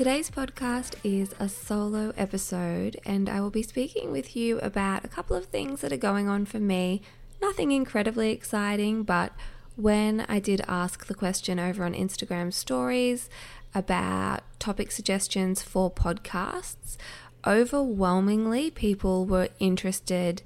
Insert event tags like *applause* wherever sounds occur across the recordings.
Today's podcast is a solo episode, and I will be speaking with you about a couple of things that are going on for me. Nothing incredibly exciting, but when I did ask the question over on Instagram stories about topic suggestions for podcasts, overwhelmingly people were interested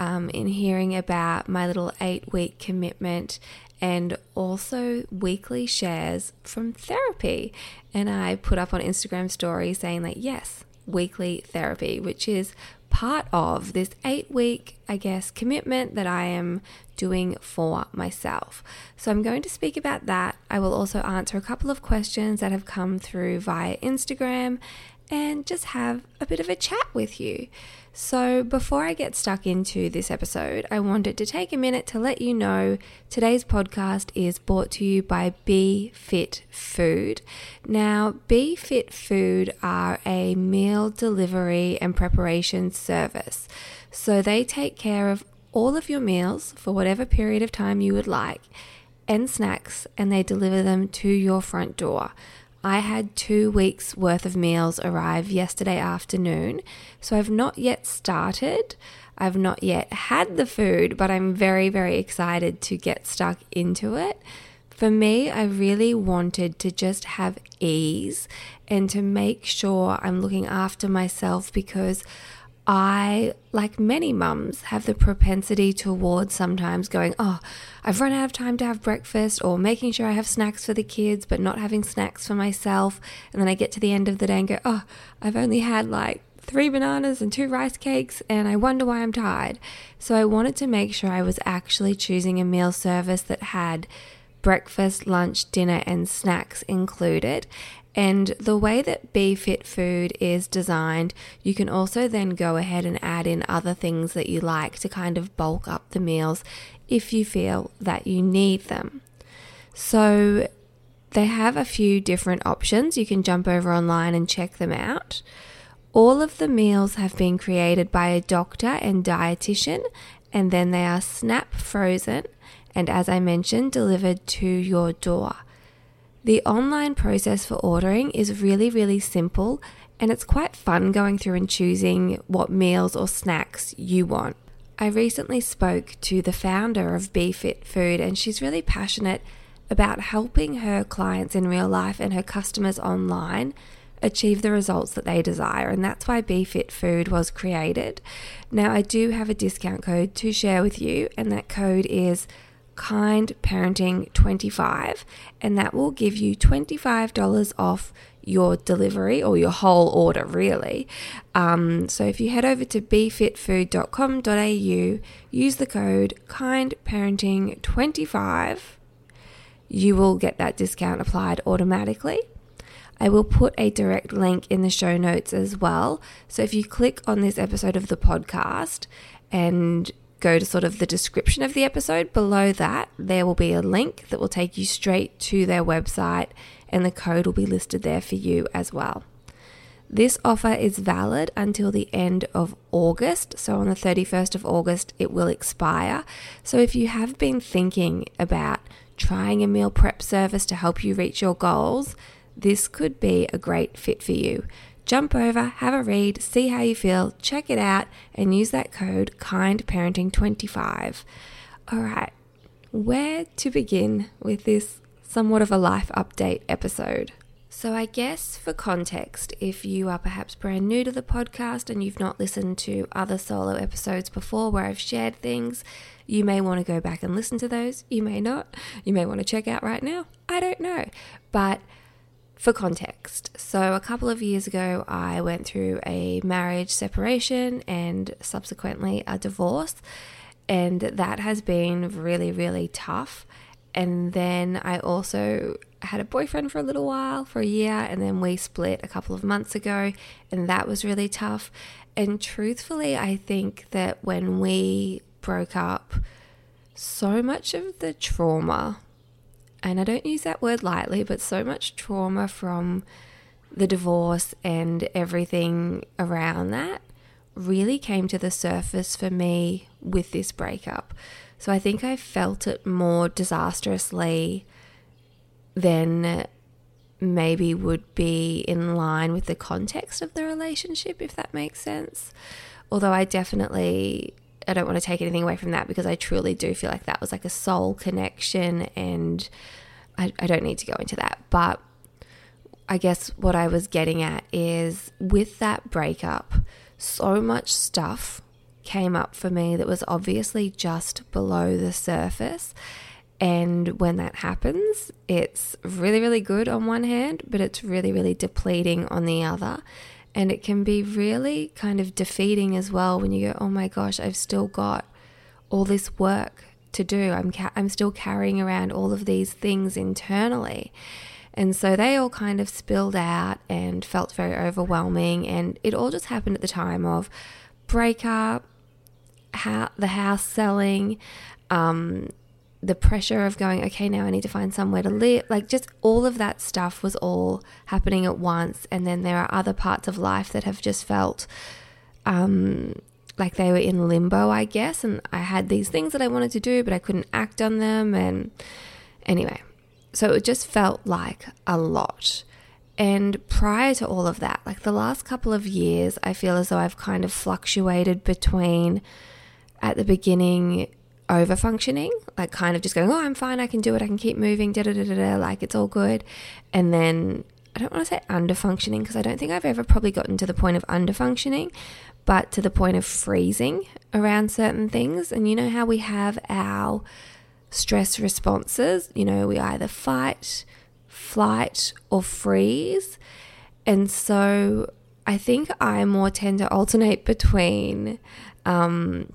um, in hearing about my little eight week commitment and also weekly shares from therapy. And I put up on Instagram story saying that yes, weekly therapy, which is part of this eight week, I guess, commitment that I am doing for myself. So I'm going to speak about that. I will also answer a couple of questions that have come through via Instagram and just have a bit of a chat with you. So, before I get stuck into this episode, I wanted to take a minute to let you know today's podcast is brought to you by Be Fit Food. Now, Be Fit Food are a meal delivery and preparation service. So, they take care of all of your meals for whatever period of time you would like and snacks, and they deliver them to your front door. I had two weeks worth of meals arrive yesterday afternoon, so I've not yet started. I've not yet had the food, but I'm very, very excited to get stuck into it. For me, I really wanted to just have ease and to make sure I'm looking after myself because I, like many mums, have the propensity towards sometimes going, Oh, I've run out of time to have breakfast, or making sure I have snacks for the kids, but not having snacks for myself. And then I get to the end of the day and go, Oh, I've only had like three bananas and two rice cakes, and I wonder why I'm tired. So I wanted to make sure I was actually choosing a meal service that had breakfast, lunch, dinner, and snacks included. And the way that Be Fit Food is designed, you can also then go ahead and add in other things that you like to kind of bulk up the meals if you feel that you need them. So they have a few different options. You can jump over online and check them out. All of the meals have been created by a doctor and dietitian, and then they are snap frozen and, as I mentioned, delivered to your door. The online process for ordering is really, really simple and it's quite fun going through and choosing what meals or snacks you want. I recently spoke to the founder of BeFit Food and she's really passionate about helping her clients in real life and her customers online achieve the results that they desire and that's why BeFit Food was created. Now I do have a discount code to share with you and that code is Kind Parenting 25, and that will give you $25 off your delivery or your whole order, really. Um, so if you head over to befitfood.com.au, use the code Kind Parenting 25, you will get that discount applied automatically. I will put a direct link in the show notes as well. So if you click on this episode of the podcast and go to sort of the description of the episode, below that, there will be a link that will take you straight to their website, and the code will be listed there for you as well. This offer is valid until the end of August. So, on the 31st of August, it will expire. So, if you have been thinking about trying a meal prep service to help you reach your goals, this could be a great fit for you. Jump over, have a read, see how you feel, check it out, and use that code KINDPARENTING25. All right, where to begin with this somewhat of a life update episode? So, I guess for context, if you are perhaps brand new to the podcast and you've not listened to other solo episodes before where I've shared things, you may want to go back and listen to those. You may not. You may want to check out right now. I don't know. But for context, so a couple of years ago, I went through a marriage separation and subsequently a divorce, and that has been really, really tough. And then I also had a boyfriend for a little while, for a year, and then we split a couple of months ago, and that was really tough. And truthfully, I think that when we broke up, so much of the trauma, and I don't use that word lightly, but so much trauma from the divorce and everything around that really came to the surface for me with this breakup. So I think I felt it more disastrously than maybe would be in line with the context of the relationship, if that makes sense. Although I definitely, I don't want to take anything away from that because I truly do feel like that was like a soul connection and I, I don't need to go into that. But I guess what I was getting at is with that breakup, so much stuff came up for me that was obviously just below the surface. And when that happens, it's really, really good on one hand, but it's really, really depleting on the other. And it can be really kind of defeating as well when you go, oh my gosh, I've still got all this work to do. I'm, ca- I'm still carrying around all of these things internally. And so they all kind of spilled out and felt very overwhelming. And it all just happened at the time of breakup, how, the house selling, um, the pressure of going, okay, now I need to find somewhere to live. Like, just all of that stuff was all happening at once. And then there are other parts of life that have just felt um, like they were in limbo, I guess. And I had these things that I wanted to do, but I couldn't act on them. And anyway, so it just felt like a lot. And prior to all of that, like the last couple of years, I feel as though I've kind of fluctuated between at the beginning over functioning, like kind of just going, oh, I'm fine, I can do it, I can keep moving, da da da da, like it's all good. And then I don't want to say under functioning because I don't think I've ever probably gotten to the point of under functioning, but to the point of freezing around certain things. And you know how we have our stress responses, you know, we either fight, flight, or freeze. And so I think I more tend to alternate between um,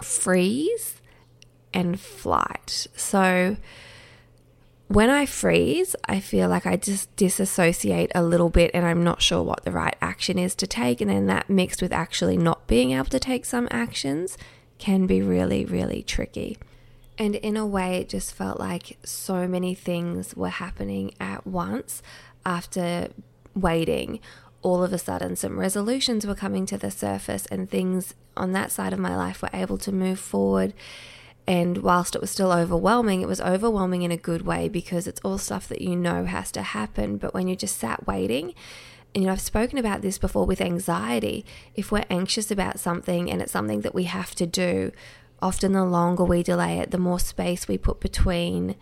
freeze and flight. So when I freeze, I feel like I just disassociate a little bit and I'm not sure what the right action is to take. And then that mixed with actually not being able to take some actions can be really, really tricky. And in a way, it just felt like so many things were happening at once after waiting. All of a sudden, some resolutions were coming to the surface, and things on that side of my life were able to move forward. And whilst it was still overwhelming, it was overwhelming in a good way because it's all stuff that you know has to happen. But when you just sat waiting, and you know, I've spoken about this before with anxiety. If we're anxious about something and it's something that we have to do, often the longer we delay it, the more space we put between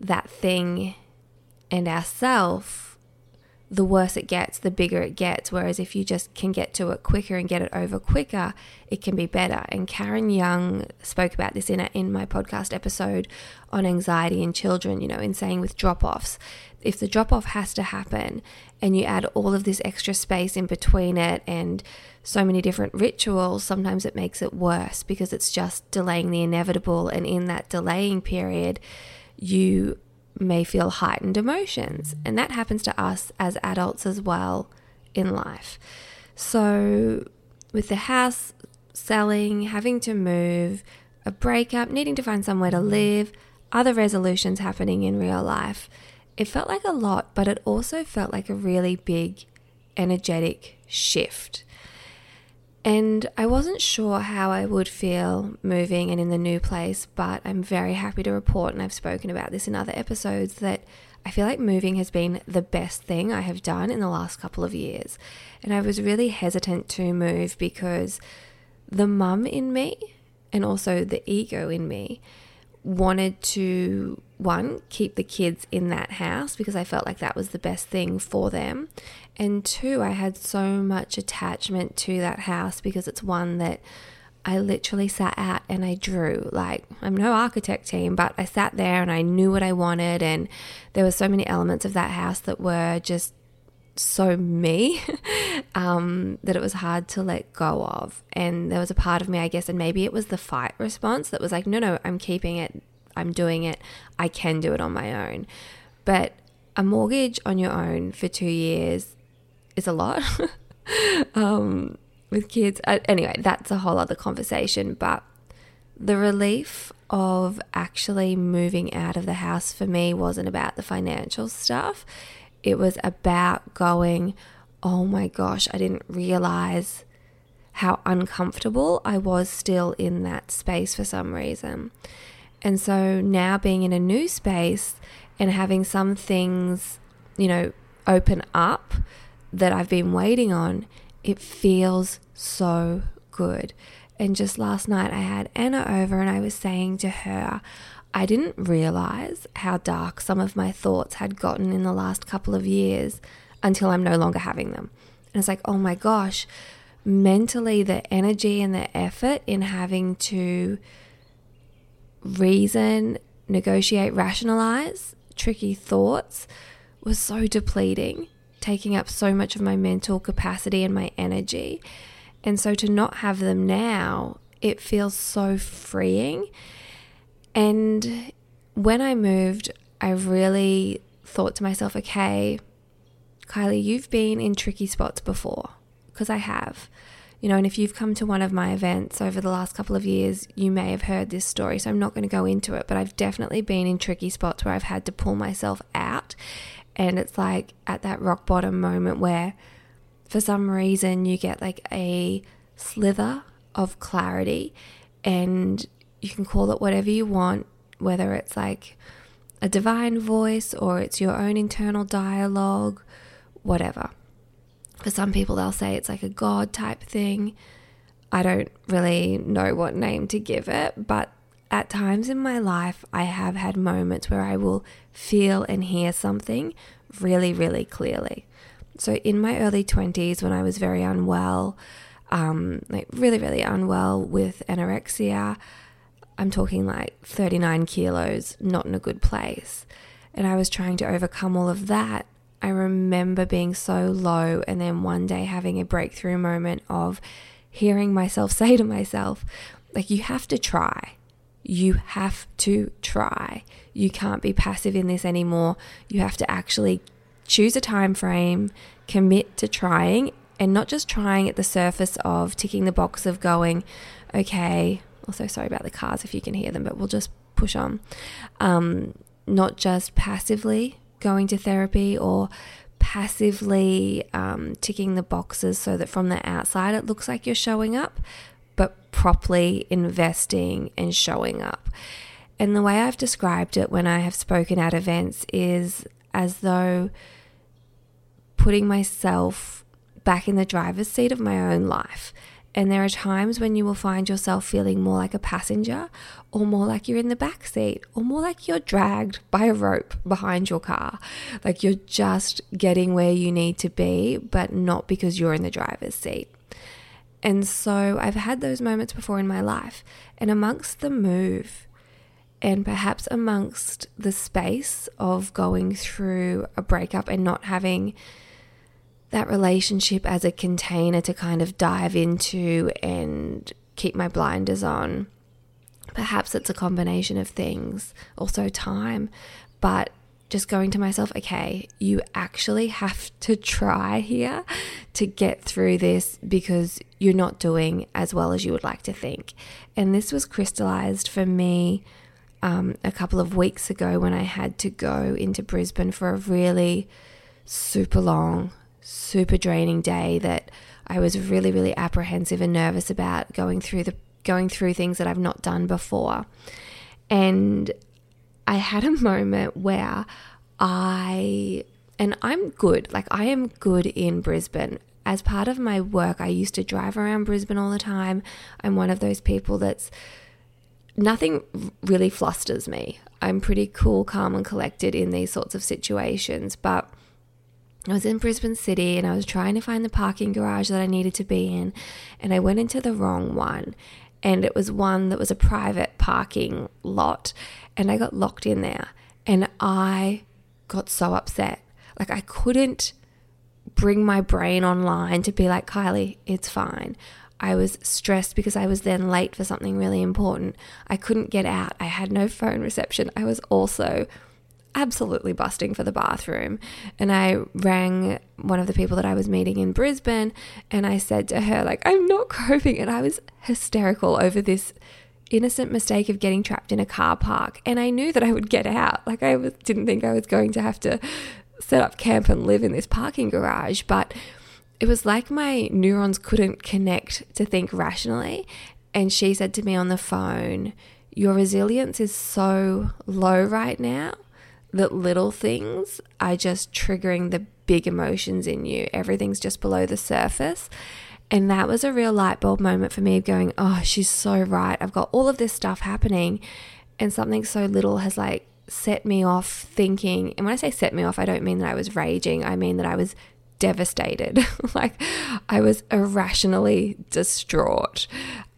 that thing and ourself the worse it gets, the bigger it gets. Whereas if you just can get to it quicker and get it over quicker, it can be better. And Karen Young spoke about this in a, in my podcast episode on anxiety in children. You know, in saying with drop offs, if the drop off has to happen, and you add all of this extra space in between it and so many different rituals, sometimes it makes it worse because it's just delaying the inevitable. And in that delaying period, you may feel heightened emotions. And that happens to us as adults as well in life. So, with the house selling, having to move, a breakup, needing to find somewhere to live, other resolutions happening in real life, it felt like a lot, but it also felt like a really big energetic shift. And I wasn't sure how I would feel moving and in the new place, but I'm very happy to report, and I've spoken about this in other episodes, that I feel like moving has been the best thing I have done in the last couple of years. And I was really hesitant to move because the mum in me and also the ego in me wanted to one keep the kids in that house because I felt like that was the best thing for them and two I had so much attachment to that house because it's one that I literally sat at and I drew like I'm no architect team but I sat there and I knew what I wanted and there were so many elements of that house that were just so me *laughs* um, that it was hard to let go of. And there was a part of me, I guess, and maybe it was the fight response that was like, no, no, I'm keeping it, I'm doing it, I can do it on my own. But a mortgage on your own for two years is a lot. *laughs* um, with kids. Uh, anyway, that's a whole other conversation. But the relief of actually moving out of the house for me wasn't about the financial stuff. It was about going, oh my gosh, I didn't realize how uncomfortable I was still in that space for some reason. And so now being in a new space and having some things, you know, open up that I've been waiting on, it feels so good. And just last night, I had Anna over and I was saying to her, I didn't realize how dark some of my thoughts had gotten in the last couple of years until I'm no longer having them. And it's like, oh my gosh, mentally, the energy and the effort in having to reason, negotiate, rationalize tricky thoughts was so depleting, taking up so much of my mental capacity and my energy. And so to not have them now, it feels so freeing and when I moved, I really thought to myself, okay, Kylie, you've been in tricky spots before, because I have. You know, and if you've come to one of my events over the last couple of years, you may have heard this story. So I'm not going to go into it, but I've definitely been in tricky spots where I've had to pull myself out. And it's like at that rock bottom moment where, for some reason, you get like a slither of clarity and you can call it whatever you want, whether it's like a divine voice or it's your own internal dialogue, whatever. For some people, they'll say it's like a God type thing. I don't really know what name to give it, but at times in my life, I have had moments where I will feel and hear something really, really clearly. So, in my early 20s, when I was very unwell, um, like really, really unwell with anorexia, I'm talking like 39 kilos, not in a good place. And I was trying to overcome all of that. I remember being so low and then one day having a breakthrough moment of hearing myself *laughs* say to myself, like, you have to try. You have to try. You can't be passive in this anymore. You have to actually choose a time frame, commit to trying, and not just trying at the surface of ticking the box of going, okay, also, sorry about the cars if you can hear them, but we'll just push on. Um, not just passively going to therapy or passively um, ticking the boxes so that from the outside it looks like you're showing up, but properly investing and showing up. And the way I've described it when I have spoken at events is as though putting myself back in the driver's seat of my own life and there are times when you will find yourself feeling more like a passenger, or more like you're in the back seat, or more like you're dragged by a rope behind your car. Like you're just getting where you need to be, but not because you're in the driver's seat. And so I've had those moments before in my life. And amongst the move, and perhaps amongst the space of going through a breakup and not having that relationship as a container to kind of dive into and keep my blinders on. Perhaps it's a combination of things, also time, but just going to myself, okay, you actually have to try here to get through this because you're not doing as well as you would like to think. And this was crystallized for me um, a couple of weeks ago when I had to go into Brisbane for a really super long super draining day that I was really, really apprehensive and nervous about going through the going through things that I've not done before. And I had a *laughs* moment where I and I'm good. Like I am good in Brisbane. As part of my work, I used to drive around Brisbane all the time. I'm one of those people that's nothing really flusters me. I'm pretty cool, calm, and collected in these sorts of situations. But I was in Brisbane City and I was trying to find the parking garage that I needed to be in, and I went into the wrong one. And it was one that was a private parking lot, and I got locked in there. And I got so upset. Like, I couldn't bring my brain online to be like, Kylie, it's fine. I was stressed because I was then late for something really important. I couldn't get out. I had no phone reception. I was also absolutely busting for the bathroom. And I rang one of the people that I was meeting in Brisbane and I said to her, like, I'm not *laughs* coping. And I was hysterical over this innocent mistake of getting trapped in a car park. And I knew that I would get out. Like, I didn't think I was going to have to set up camp and live in this parking garage. But it was like my neurons couldn't connect to think rationally. And she said to me on the phone, Your resilience is so low right now that little things are just triggering the big emotions in you. Everything's just below the surface. And that was a real light bulb moment for me of going, Oh, she's so right. I've got all of this stuff happening, and something so little has like set me off thinking. And when I say set me off, I don't mean that I was raging, I mean that I was devastated. *laughs* like I was irrationally distraught.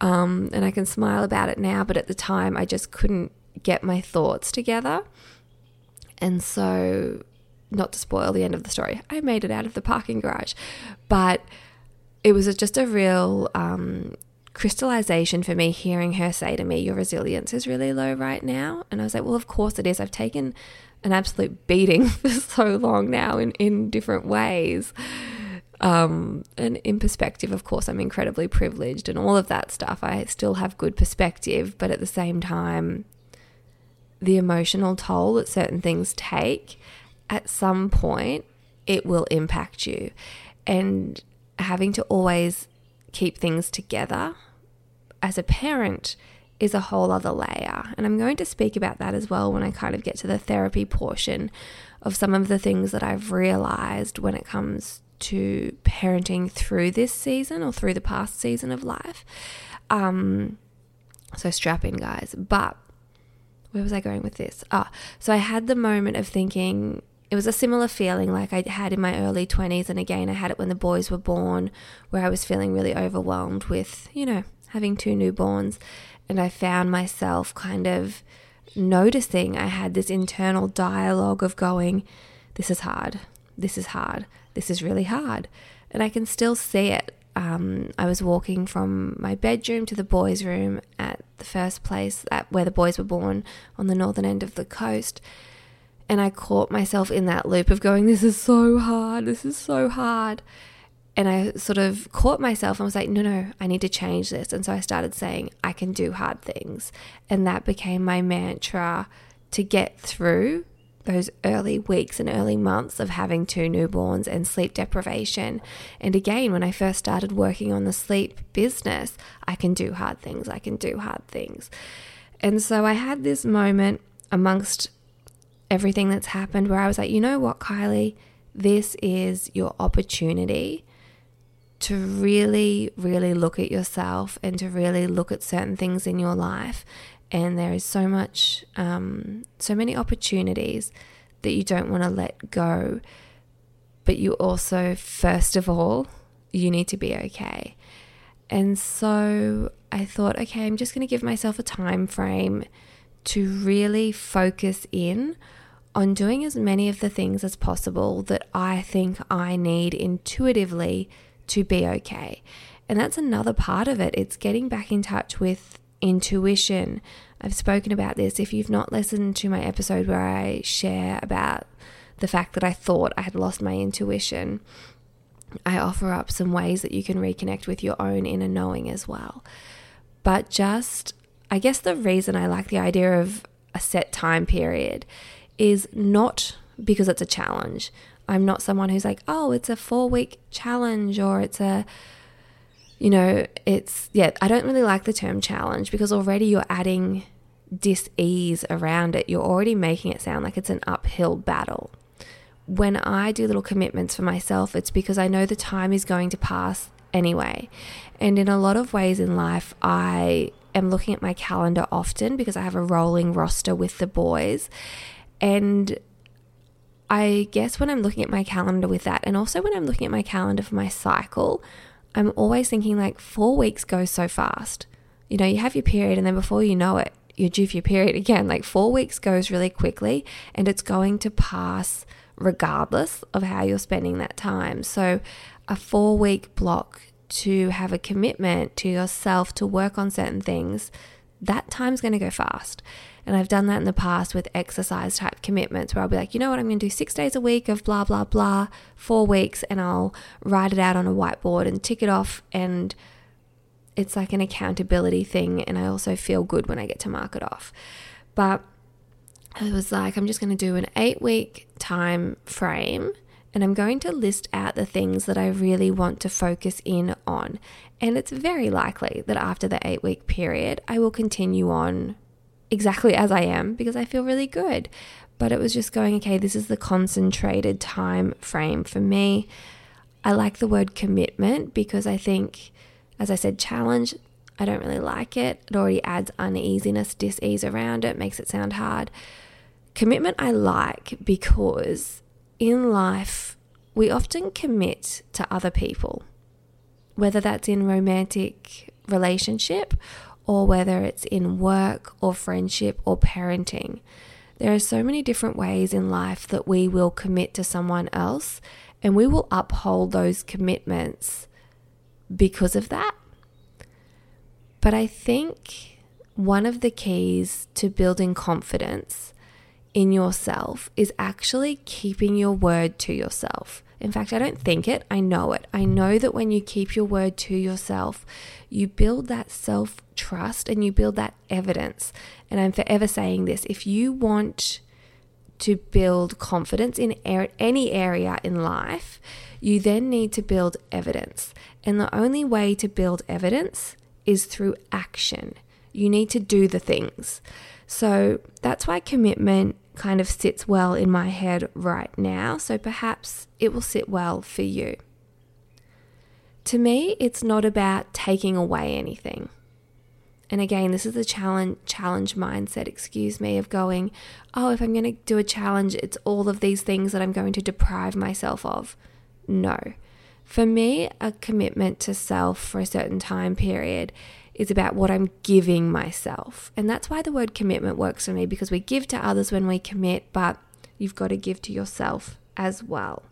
Um, and I can smile about it now, but at the time I just couldn't get my thoughts together. And so, not to spoil the end of the story, I made it out of the parking garage. But it was just a real um, crystallization for me hearing her say to me, Your resilience is really low right now. And I was like, Well, of course it is. I've taken an absolute beating *laughs* for so long now in, in different ways. Um, and in perspective, of course, I'm incredibly privileged and all of that stuff. I still have good perspective, but at the same time, the emotional toll that certain things take, at some point, it will impact you. And having to always keep things together as a parent is a whole other layer. And I'm going to speak about that as well when I kind of get to the therapy portion of some of the things that I've realized when it comes to parenting through this season or through the past season of life. Um, so strap in, guys. But where was I going with this? Ah, so I had the moment of thinking it was a similar feeling like I had in my early 20s. And again, I had it when the boys were born, where I was feeling really overwhelmed with, you know, having two newborns and I found myself kind of noticing I had this internal dialogue of going, This is hard. This is hard. This is really hard. And I can still see it. Um, I was walking from my bedroom to the boys' room at the first place at where the boys were born on the northern end of the coast. And I caught myself in that loop of going, This is so hard. This is so hard. And I sort of caught myself and was like, no, no, I need to change this. And so I started saying, I can do hard things. And that became my mantra to get through those early weeks and early months of having two newborns and sleep deprivation. And again, when I first started working on the sleep business, I can do hard things. I can do hard things. And so I had this moment amongst everything that's happened where I was like, you know what, Kylie? This is your opportunity to really, really look at yourself and to really look at certain things in your life. And there is so much, um, so many opportunities that you don't want to let go. But you also, first of all, you need to be okay. And so I thought, okay, I'm just going to give myself a time frame to really focus in on doing as many of the things as possible that I think I need intuitively to be okay. And that's another part of it. It's getting back in touch with intuition. I've spoken about this. If you've not listened to my episode where I share about the fact that I thought I had lost my intuition, I offer up some ways that you can reconnect with your own inner knowing as well. But just, I guess the reason I like the idea of a set time period is not because it's a challenge. I'm not someone who's like, oh, it's a four week challenge or it's a, you know, it's, yeah, I don't really like the term challenge because already you're adding dis ease around it. You're already making it sound like it's an uphill battle. When I do little commitments for myself, it's because I know the time is going to pass anyway. And in a lot of ways in life, I am looking at my calendar often because I have a rolling roster with the boys. And I guess when I'm looking at my calendar with that, and also when I'm looking at my calendar for my cycle, I'm always thinking like four weeks goes so fast. You know, you have your period, and then before you know it, you're due for your period *laughs* again. Like four weeks goes really quickly, and it's going to pass regardless of how you're spending that time. So, a four week block to have a commitment to yourself to work on certain things, that time's going to go fast. And I've done that in the past with exercise type commitments where I'll be like, you know what, I'm going to do six days a week of blah, blah, blah, four weeks, and I'll write it out on a whiteboard and tick it off. And it's like an accountability thing. And I also feel good when I get to mark it off. But I was like, I'm just going to do an eight week time frame and I'm going to list out the things that I really want to focus in on. And it's very likely that after the eight week period, I will continue on exactly as I am because I feel really good. But it was just going, okay, this is the concentrated time frame for me. I like the word commitment because I think, as I said, challenge, I don't really like it. It already adds uneasiness, dis ease around it, makes it sound hard. Commitment I like because in life, we often commit to other people, whether that's in romantic relationship or whether it's in work or friendship or parenting. There are so many different ways in life that we will commit to someone else and we will uphold those commitments because of that. But I think one of the keys to building confidence in yourself is actually keeping your word to yourself. In fact, I don't think it, I know it. I know that when you keep your word to yourself, you build that self trust and you build that evidence. And I'm forever saying this if you want to build confidence in any area in life, you then need to build evidence. And the only way to build evidence is through action. You need to do the things. So that's why commitment kind of sits well in my head right now. So perhaps it will sit well for you. To me, it's not about taking away anything. And again, this is the challenge challenge mindset, excuse me, of going, oh, if I'm going to do a challenge, it's all of these things that I'm going to deprive myself of. No. For me, a commitment to self for a certain time period is about what I'm giving myself. And that's why the word commitment works for me because we give to others when we commit, but you've got to give to yourself as well.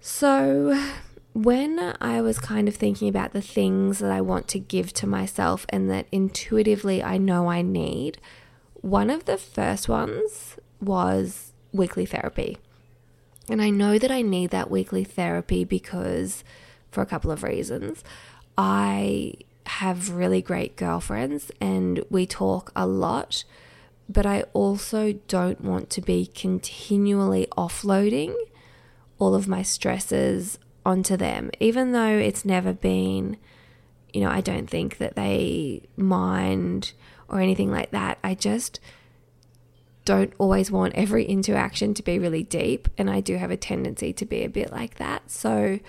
So, when I was kind of thinking about the things that I want to give to myself and that intuitively I know I need, one of the first ones was weekly therapy. And I know that I need that weekly therapy because, for a couple of reasons, I have really great girlfriends and we talk a lot, but I also don't want to be continually offloading all of my stresses onto them, even though it's never been, you know, I don't think that they mind or anything like that. I just don't always want every interaction to be really deep, and I do have a tendency to be a bit like that. So,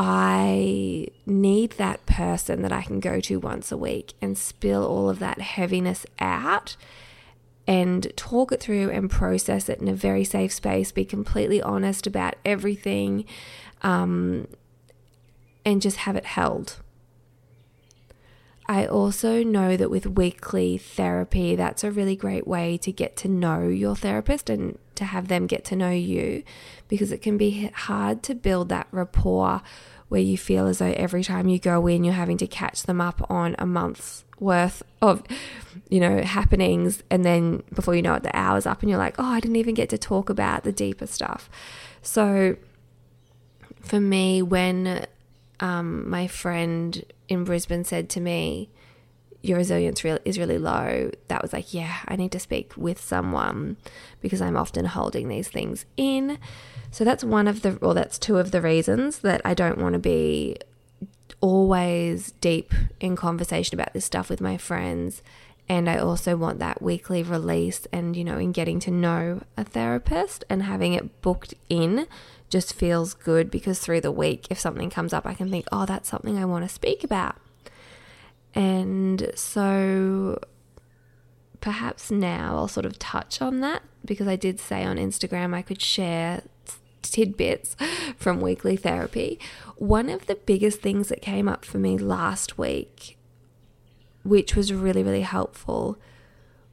I need that person that I can go to once a week and spill all of that heaviness out and talk it through and process it in a very safe space, be completely honest about everything, um, and just have it held. I also know that with weekly therapy, that's a really great way to get to know your therapist and to have them get to know you because it can be hard to build that rapport where you feel as though every time you go in, you're having to catch them up on a month's worth of, you know, happenings. And then before you know it, the hour's up and you're like, oh, I didn't even get to talk about the deeper stuff. So for me, when um, my friend in Brisbane said to me, your resilience real, is really low, that was like, yeah, I need to speak with someone because I'm often holding these things in. So that's one of the, or that's two of the reasons that I don't want to be always deep in conversation about this stuff with my friends. And I also want that weekly release and, you know, in getting to know a therapist and having it booked in just feels good because through the week, if something comes up, I can think, oh, that's something I want to speak about. And so perhaps now I'll sort of touch on that because I did say on Instagram I could share tidbits *laughs* from weekly therapy. One of the biggest things that came up for me last week, which was really, really helpful,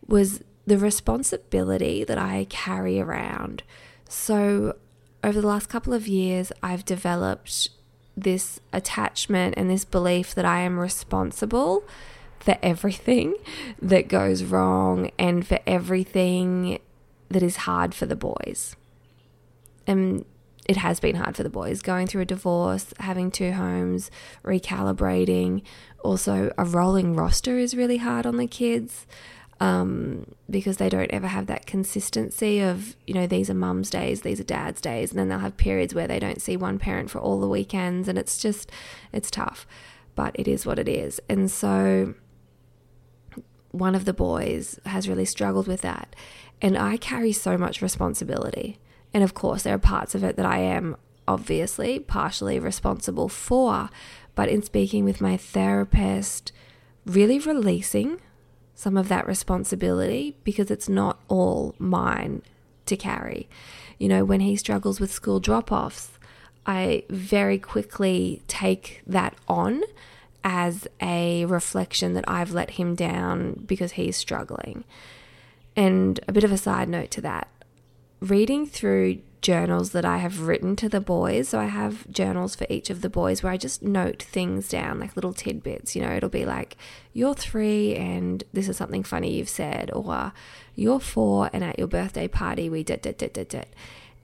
was the responsibility that I carry around. So, over the last couple of years, I've developed this attachment and this belief that I am responsible for everything *laughs* that goes wrong and for everything that is hard for the boys and it has been hard for the boys going through a divorce, having two homes, recalibrating. Also, a rolling roster is really hard on the kids um, because they don't ever have that consistency of, you know, these are mum's days, these are dad's days. And then they'll have periods where they don't see one parent for all the weekends. And it's just, it's tough, but it is what it is. And so, one of the boys has really struggled with that. And I carry so much responsibility. And of course, there are parts of it that I am obviously partially responsible for. But in speaking with my therapist, really releasing some of that responsibility because it's not all mine to carry. You know, when he struggles with school drop offs, I very quickly take that on as a reflection that I've let him down because he's struggling. And a bit of a side note to that reading through journals that I have written to the boys. So I have journals for each of the boys where I just note things down, like little tidbits. You know, it'll be like, you're three and this is something funny you've said, or you're four and at your birthday party we did, did, did, did, did.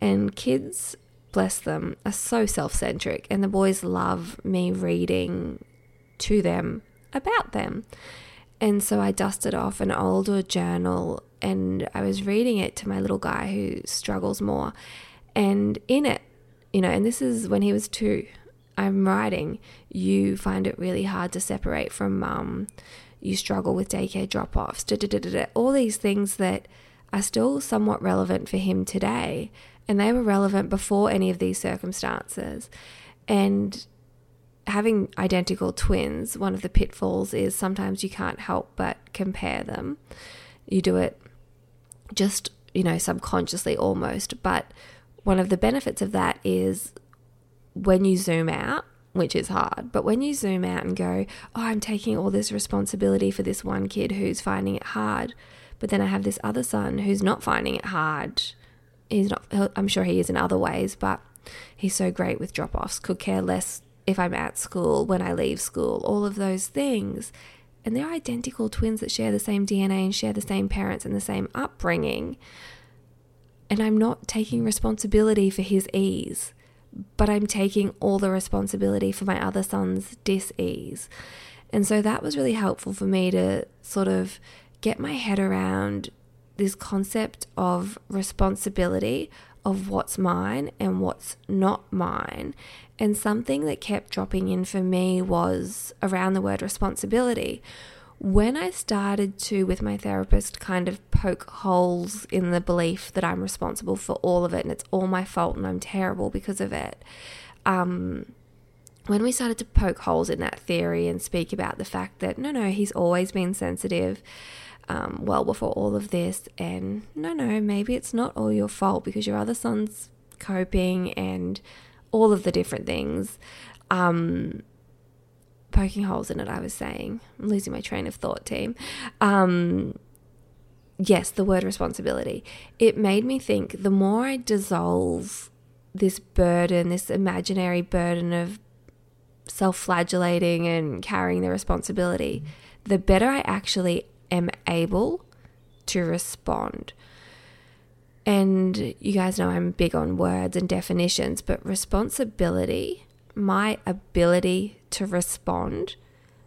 And kids, bless them, are so self centric, and the boys love me reading to them about them. And so I dusted off an older journal and I was reading it to my little guy who struggles more. And in it, you know, and this is when he was two, I'm writing, you find it really hard to separate from mum. You struggle with daycare drop offs, all these things that are still somewhat relevant for him today. And they were relevant before any of these circumstances. And having identical twins, one of the pitfalls is sometimes you can't help but compare them. You do it just, you know, subconsciously almost. But one of the benefits of that is when you zoom out, which is hard, but when you zoom out and go, oh, I'm taking all this responsibility for this one kid who's finding it hard, but then I have this other son who's not finding it hard. He's not, I'm sure he is in other ways, but he's so great with drop offs, could care less if I'm at school, when I leave school, all of those things. And they're identical twins that share the same DNA and share the same parents and the same upbringing. And I'm not taking responsibility for his ease, but I'm taking all the responsibility for my other son's dis ease. And so that was really helpful for me to sort of get my head around this concept of responsibility of what's mine and what's not mine. And something that kept dropping in for me was around the word responsibility. When I started to, with my therapist, kind of poke holes in the belief that I'm responsible for all of it and it's all my fault and I'm terrible because of it, um, when we started to poke holes in that theory and speak about the fact that no, no, he's always been sensitive um, well before all of this. And no, no, maybe it's not all your fault because your other son's coping and all of the different things. Um, poking holes in it, I was saying. I'm losing my train of thought, team. Um, yes, the word responsibility. It made me think the more I dissolve this burden, this imaginary burden of self flagellating and carrying the responsibility, the better I actually am able to respond. And you guys know I'm big on words and definitions, but responsibility, my ability to respond,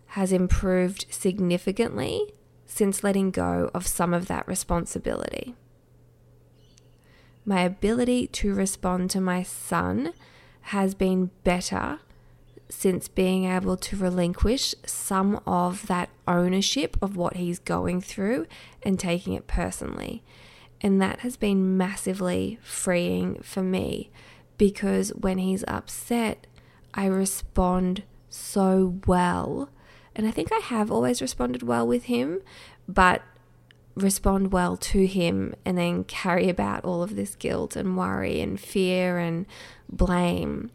has improved significantly since letting go of some of that responsibility. My ability to respond to my son has been better since being able to relinquish some of that ownership of what he's going through and taking it personally. And that has been massively freeing for me because when he's upset, I respond so well. And I think I have always responded well with him, but respond well to him and then carry about all of this guilt and worry and fear and blame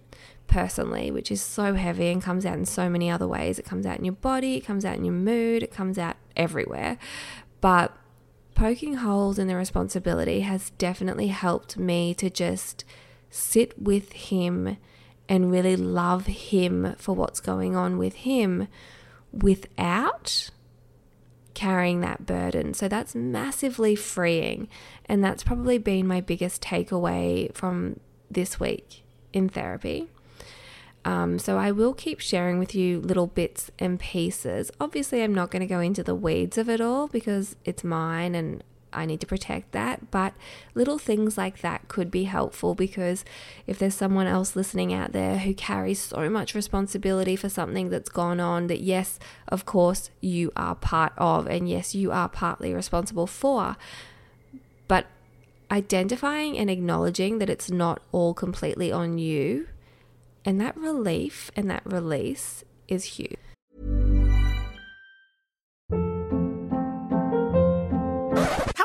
personally, which is so heavy and comes out in so many other ways. It comes out in your body, it comes out in your mood, it comes out everywhere. But poking holes in the responsibility has definitely helped me to just sit with him and really love him for what's going on with him without carrying that burden. So that's massively freeing. And that's probably been my biggest takeaway from this week in therapy. Um, so I will keep sharing with you little bits and pieces. Obviously, I'm not going to go into the weeds of it all because it's mine and I need to protect that. But little things like that could be helpful because if there's someone else listening out there who carries so much responsibility for something that's gone on, that yes, of course, you are part of, and yes, you are partly responsible for. But identifying and acknowledging that it's not all completely on you and that relief and that release is huge.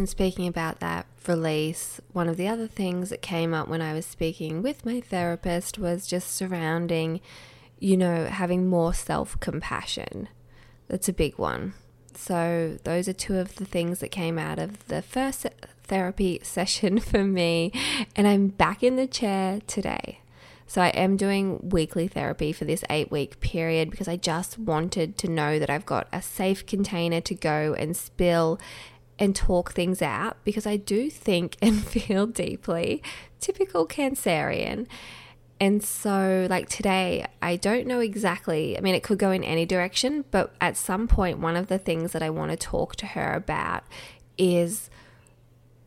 And speaking about that release, one of the other things that came up when I was speaking with my therapist was just surrounding, you know, having more self compassion. That's a big one. So, those are two of the things that came out of the first therapy *laughs* session for me, and I'm back in the chair today. So, I am doing weekly therapy for this eight week period because I just wanted to know that I've got a safe container to go and spill and talk things out because I do think *laughs* and feel deeply, typical Cancerian. And so, like today, I don't know exactly. I mean, it could go in any direction, but at some point, one of the things that I want to talk to her about is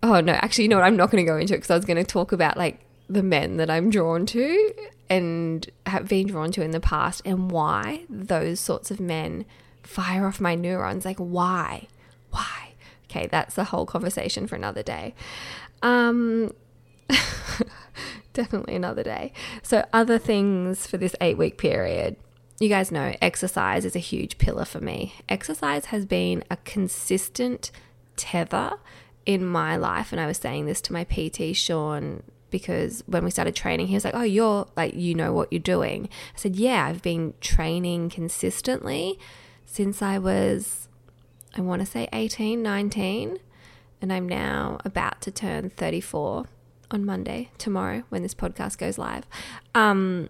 oh, no, actually, you know what? I'm not going to go into it because I was going to talk about like the men that I'm drawn to and have been drawn to in the past and why those sorts of men fire off my neurons. Like, why? Why? Okay, that's a whole conversation for another day. Um, *laughs* definitely another day. So, other things for this eight week period. You guys know exercise is a huge pillar for me. Exercise has been a consistent tether in my life. And I was saying this to my PT, Sean, because when we started training, he was like, Oh, you're like, you know what you're doing. I said, Yeah, I've been training consistently since I was, I want to say 18, 19. And I'm now about to turn 34 on Monday, tomorrow, when this podcast goes live. Um,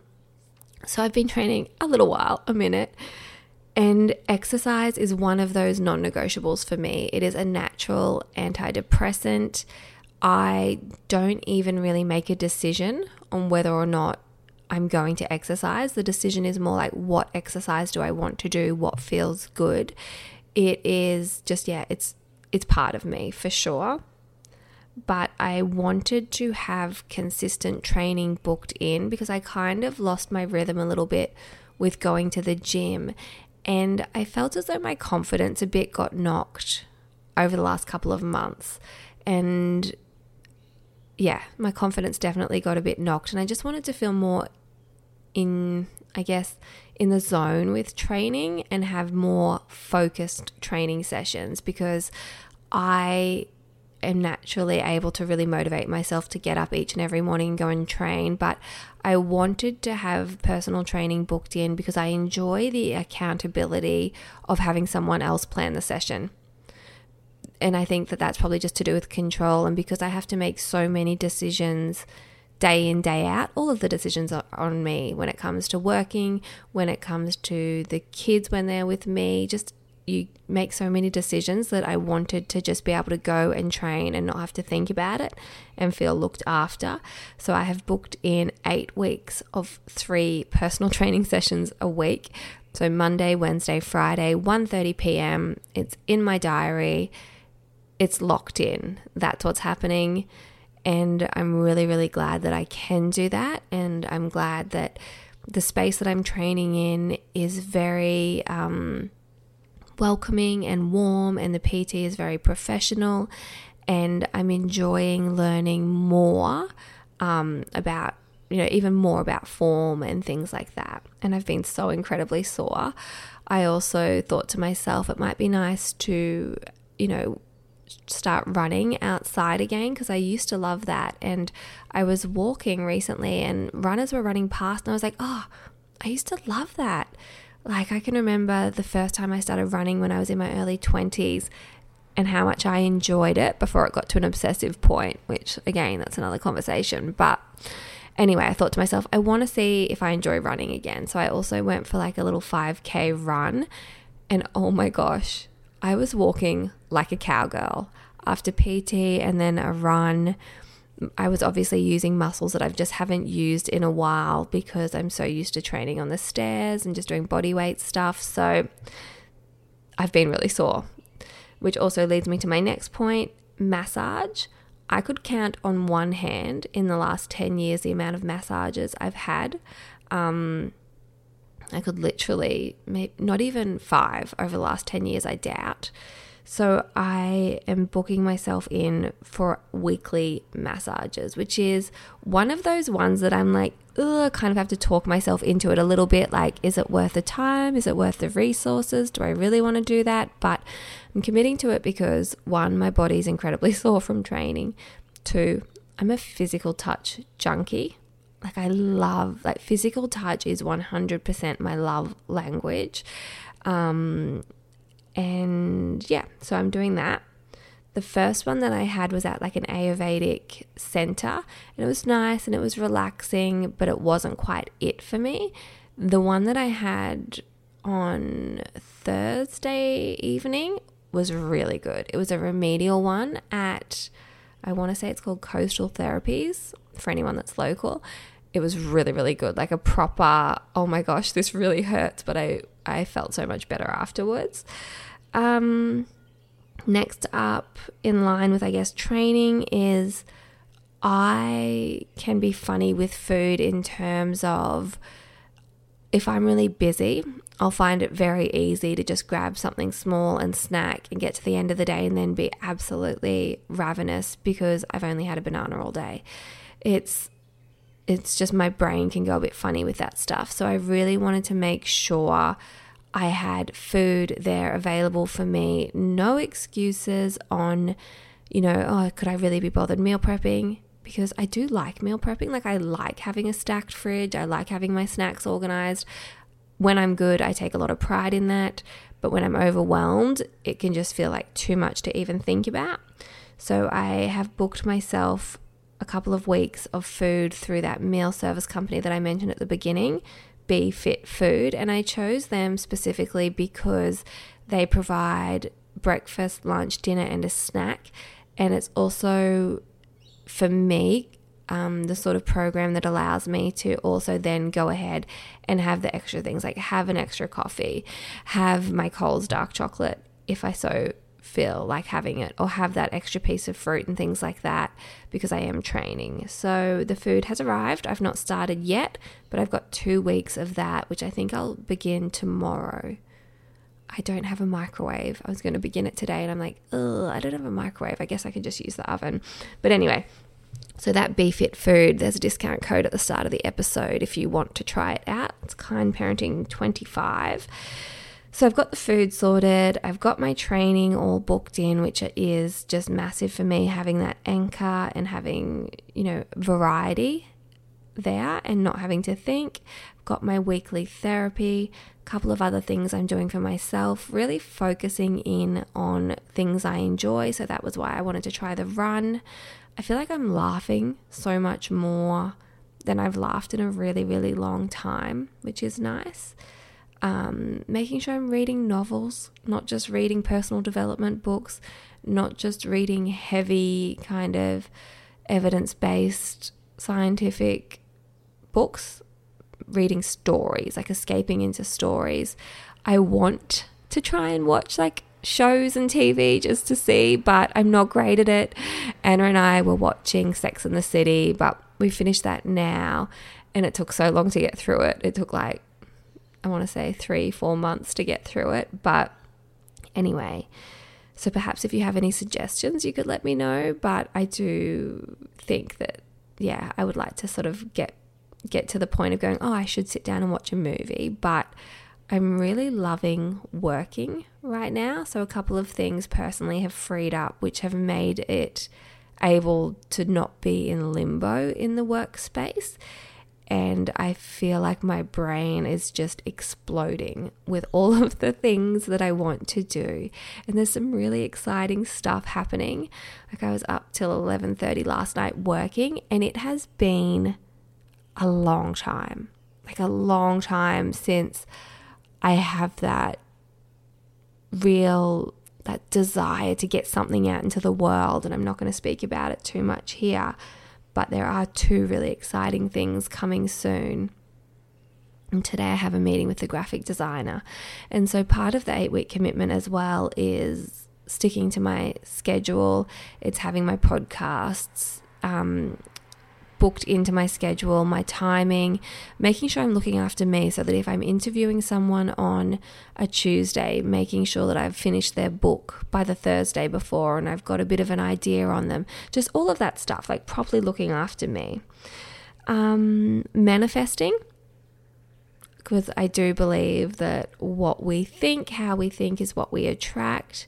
so I've been training a little while, a minute. And exercise is one of those non negotiables for me. It is a natural antidepressant. I don't even really make a decision on whether or not I'm going to exercise. The decision is more like, what exercise do I want to do? What feels good? It is just, yeah, it's it's part of me for sure. But I wanted to have consistent training booked in because I kind of lost my rhythm a little bit with going to the gym and I felt as though my confidence a bit got knocked over the last couple of months. And yeah, my confidence definitely got a bit knocked. And I just wanted to feel more in, I guess, in the zone with training and have more focused training sessions because I am naturally able to really motivate myself to get up each and every morning and go and train. But I wanted to have personal training booked in because I enjoy the accountability of having someone else plan the session. And I think that that's probably just to do with control. And because I have to make so many decisions day in, day out, all of the decisions are on me when it comes to working, when it comes to the kids when they're with me, just you make so many decisions that I wanted to just be able to go and train and not have to think about it and feel looked after. So I have booked in 8 weeks of 3 personal *laughs* training sessions a week. So Monday, Wednesday, Friday, 1:30 p.m. It's in my diary. It's locked in. That's what's happening and I'm really really glad that I can do that and I'm glad that the space that I'm training in is very um, welcoming and warm, and the PT is very professional. And I'm enjoying learning more um, about, you know, even more about form and things like that. And I've been so incredibly sore. I also thought to myself, it might be nice to, you know, start running outside again because I used to love that. And I was walking recently and runners were running past, and I was like, oh, I used to love that. Like, I can remember the first time I started running when I was in my early 20s and how much I enjoyed it before it got to an obsessive point, which, again, that's another conversation. But anyway, I thought to myself, I want to see if I enjoy running again. So I also went for like a little 5K run. And oh my gosh, I was walking like a cowgirl after PT and then a run I was obviously using muscles that I just haven't used in a while because I'm so used to training on the stairs and just doing body weight stuff. So I've been really sore, which also leads me to my next point massage. I could count on one hand in the last 10 years the amount of massages I've had. Um, I could literally, not even five over the last 10 years, I doubt. So I am booking myself in for weekly massages, which is one of those ones that I'm like, ugh, kind of have to talk myself into it a little bit. Like, is it worth the time? Is it worth the resources? Do I really want to do that? But I'm committing to it because one, my body's incredibly *laughs* sore from training. Two, I'm a physical touch junkie. Like, I love, like, physical touch is 100% my love language. Um, and yeah, so I'm doing that. The first one that I had was at like an Ayurvedic center, and it was nice and it was relaxing, but it wasn't quite it for me. The one that I had on Thursday evening was really good. It was a remedial one at, I want to say it's called Coastal Therapies for anyone that's local. It was really, really good. Like a proper, oh my gosh, this really hurts, but I, I felt so much better afterwards. Um, next up, in line with, I guess, training, is I can be funny with food in terms of if I'm really busy, I'll find it very easy to just grab something small and snack and get to the end of the day and then be absolutely ravenous because I've only had a banana all day. It's it's just my brain can go a bit funny with that stuff. So I really wanted to make sure I had food there available for me. No excuses on, you know, oh, could I really be bothered meal prepping? Because I do like meal prepping. Like, I like having a stacked fridge, I like having my snacks organized. When I'm good, I take a lot of pride in that. But when I'm overwhelmed, it can just feel like too much to even think about. So I have booked myself a couple of weeks of food through that meal service company that I mentioned at the beginning be Fit Food, and I chose them specifically because they provide breakfast, lunch, dinner, and a snack. And it's also, for me, um, the sort of program that allows me to also then go ahead and have the extra things like have an extra coffee, have my Coles dark chocolate if I so feel like having it or have that extra piece of fruit and things like that because I am training. So the food has arrived. I've not started yet, but I've got two weeks of that, which I think I'll begin tomorrow. I don't have a microwave. I was going to begin it today and I'm like, oh, I don't have a microwave. I guess I can just use the oven. But anyway, so that BeFit food, there's a discount code at the start of the episode if you want to try it out. It's Kind Parenting 25. So I've got the food sorted, I've got my training all booked in, which is just massive for me having that anchor and having, you know, variety there and not having to think. I've got my weekly therapy, a couple of other things I'm doing for myself, really focusing in on things I enjoy. So that was why I wanted to try the run. I feel like I'm laughing so much more than I've laughed in a really, really long time, which is nice um, making sure I'm reading novels, not just reading personal development books, not just reading heavy kind of evidence based scientific books, reading stories, like escaping into stories. I want to try and watch like shows and TV just to see, but I'm not great at it. Anna and I were watching Sex in the City, but we finished that now and it took so long to get through it. It took like I want to say three, four months to get through it. But anyway, so perhaps if you have any suggestions, you could let me know. But I do think that, yeah, I would like to sort of get get to the point of going, oh, I should sit down and watch a movie. But I'm really loving working right now. So a couple of things personally have freed up, which have made it able to not be in limbo in the workspace and I feel like my brain is just exploding with all *laughs* of the things that I want to do. And there's some really exciting stuff happening. Like I was up till 11:30 last night working and it has been a long time. Like a long time since I have that real that desire to get something out into the world and I'm not going to speak about it too much here but there are two really exciting things coming soon. And today I have a meeting with the graphic designer. And so part of the eight week commitment as well is sticking to my schedule, it's having my podcasts. Um, booked into my schedule, my timing, making sure I'm looking after me so that if I'm interviewing someone on a Tuesday, making sure that I've finished their book by the Thursday before and I've got a bit of an idea on them. Just all of that stuff, like properly looking after me. Um, manifesting because I do believe that what we think, how we think, is what we attract.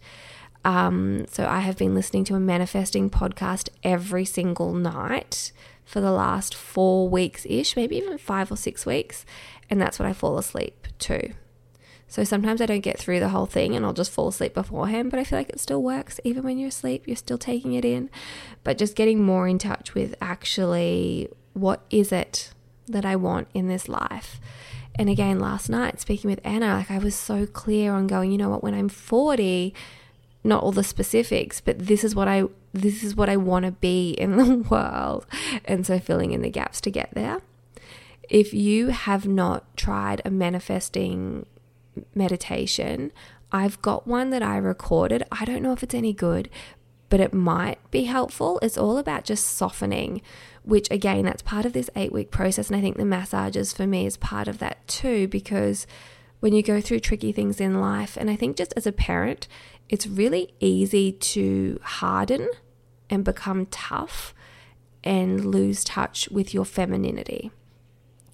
Um, so I have been listening to a manifesting podcast every single night for the last four weeks ish, maybe even five or six weeks. And that's what I fall asleep to. So sometimes I don't get through the whole thing and I'll just fall asleep beforehand, but I feel like it still works. Even when you're asleep, you're still taking it in. But just getting more in touch with actually what is it that I want in this life. And again, last night, speaking with Anna, like I was so clear on going, you know what, when I'm 40, not all the specifics, but this is what I this is what I want to be in the *laughs* world. And so filling in the gaps to get there. If you have not tried a manifesting meditation, I've got one that I recorded. I don't know if it's any good, but it might be helpful. It's all about just softening, which again, that's part of this eight week process. And I think the massages for me is part of that too, because when you go through tricky things in life, and I think just as a parent, it's really easy to harden and become tough and lose touch with your femininity.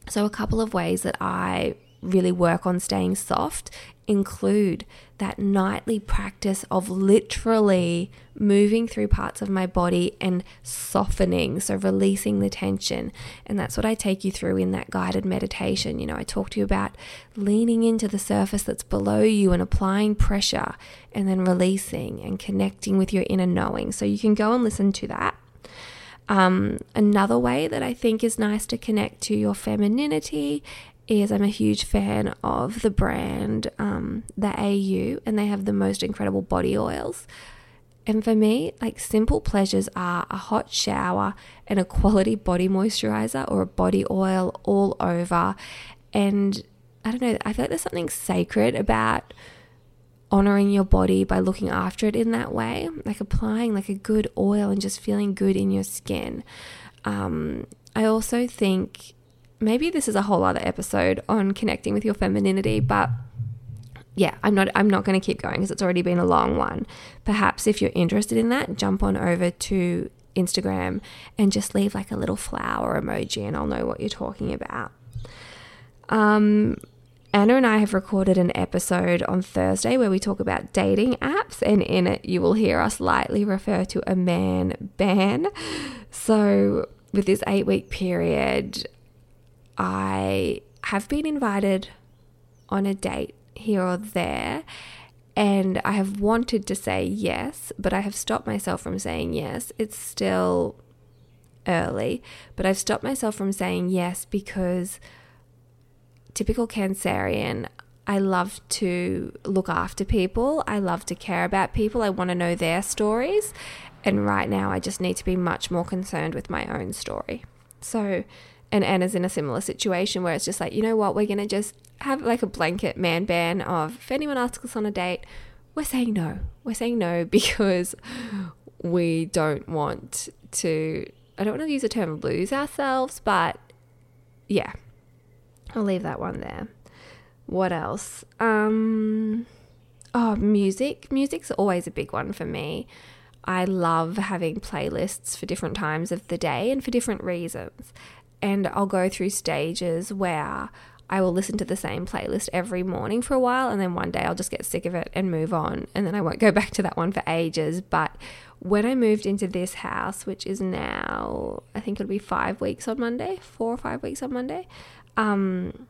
So, a couple of ways that I really work on staying soft include that nightly practice of literally moving through parts of my body and softening, so releasing the tension. And that's what I take you through in that guided meditation. You know, I talk to you about leaning into the surface that's below you and applying pressure and then releasing and connecting with your inner knowing. So you can go and listen to that. Um, another way that I think is nice to connect to your femininity is I'm a huge fan of the brand, um, the AU, and they have the most incredible body oils. And for me, like simple pleasures are a hot shower and a quality body moisturizer or a body oil all over. And I don't know, I feel like there's something sacred about honoring your body by looking after it in that way, like applying like a good oil and just feeling good in your skin. Um, I also think maybe this is a whole other episode on connecting with your femininity, but yeah, I'm not I'm not going to keep going because it's already been a long one. Perhaps if you're interested in that, jump on over to Instagram and just leave like a little flower emoji and I'll know what you're talking about. Um Anna and I have recorded an episode on Thursday where we talk about dating apps, and in it, you will hear us lightly refer to a man ban. So, with this eight week period, I have been invited on a date here or there, and I have wanted to say yes, but I have stopped myself from saying yes. It's still early, but I've stopped myself from saying yes because typical Cancerian, I love to look after people. I love to care about people. I want to know their stories. And right now, I just need to be much more concerned with my own story. So, and Anna's in a similar situation where it's just like, you know what, we're going to just have like a blanket man ban of if anyone asks us on a date, we're saying no. We're saying no *laughs* because we don't want to, I don't want to use the term lose ourselves, but yeah, I'll leave that one there. What else? Um, oh, music. Music's always a big one for me. I love having playlists for different times of the day and for different reasons. And I'll go through stages where I will listen to the same playlist every morning for a while, and then one day I'll just get sick of it and move on, and then I won't go *laughs* back to that one for ages. But when I moved into this house, which is now, I think it'll be five weeks on Monday, four or five weeks on Monday, um,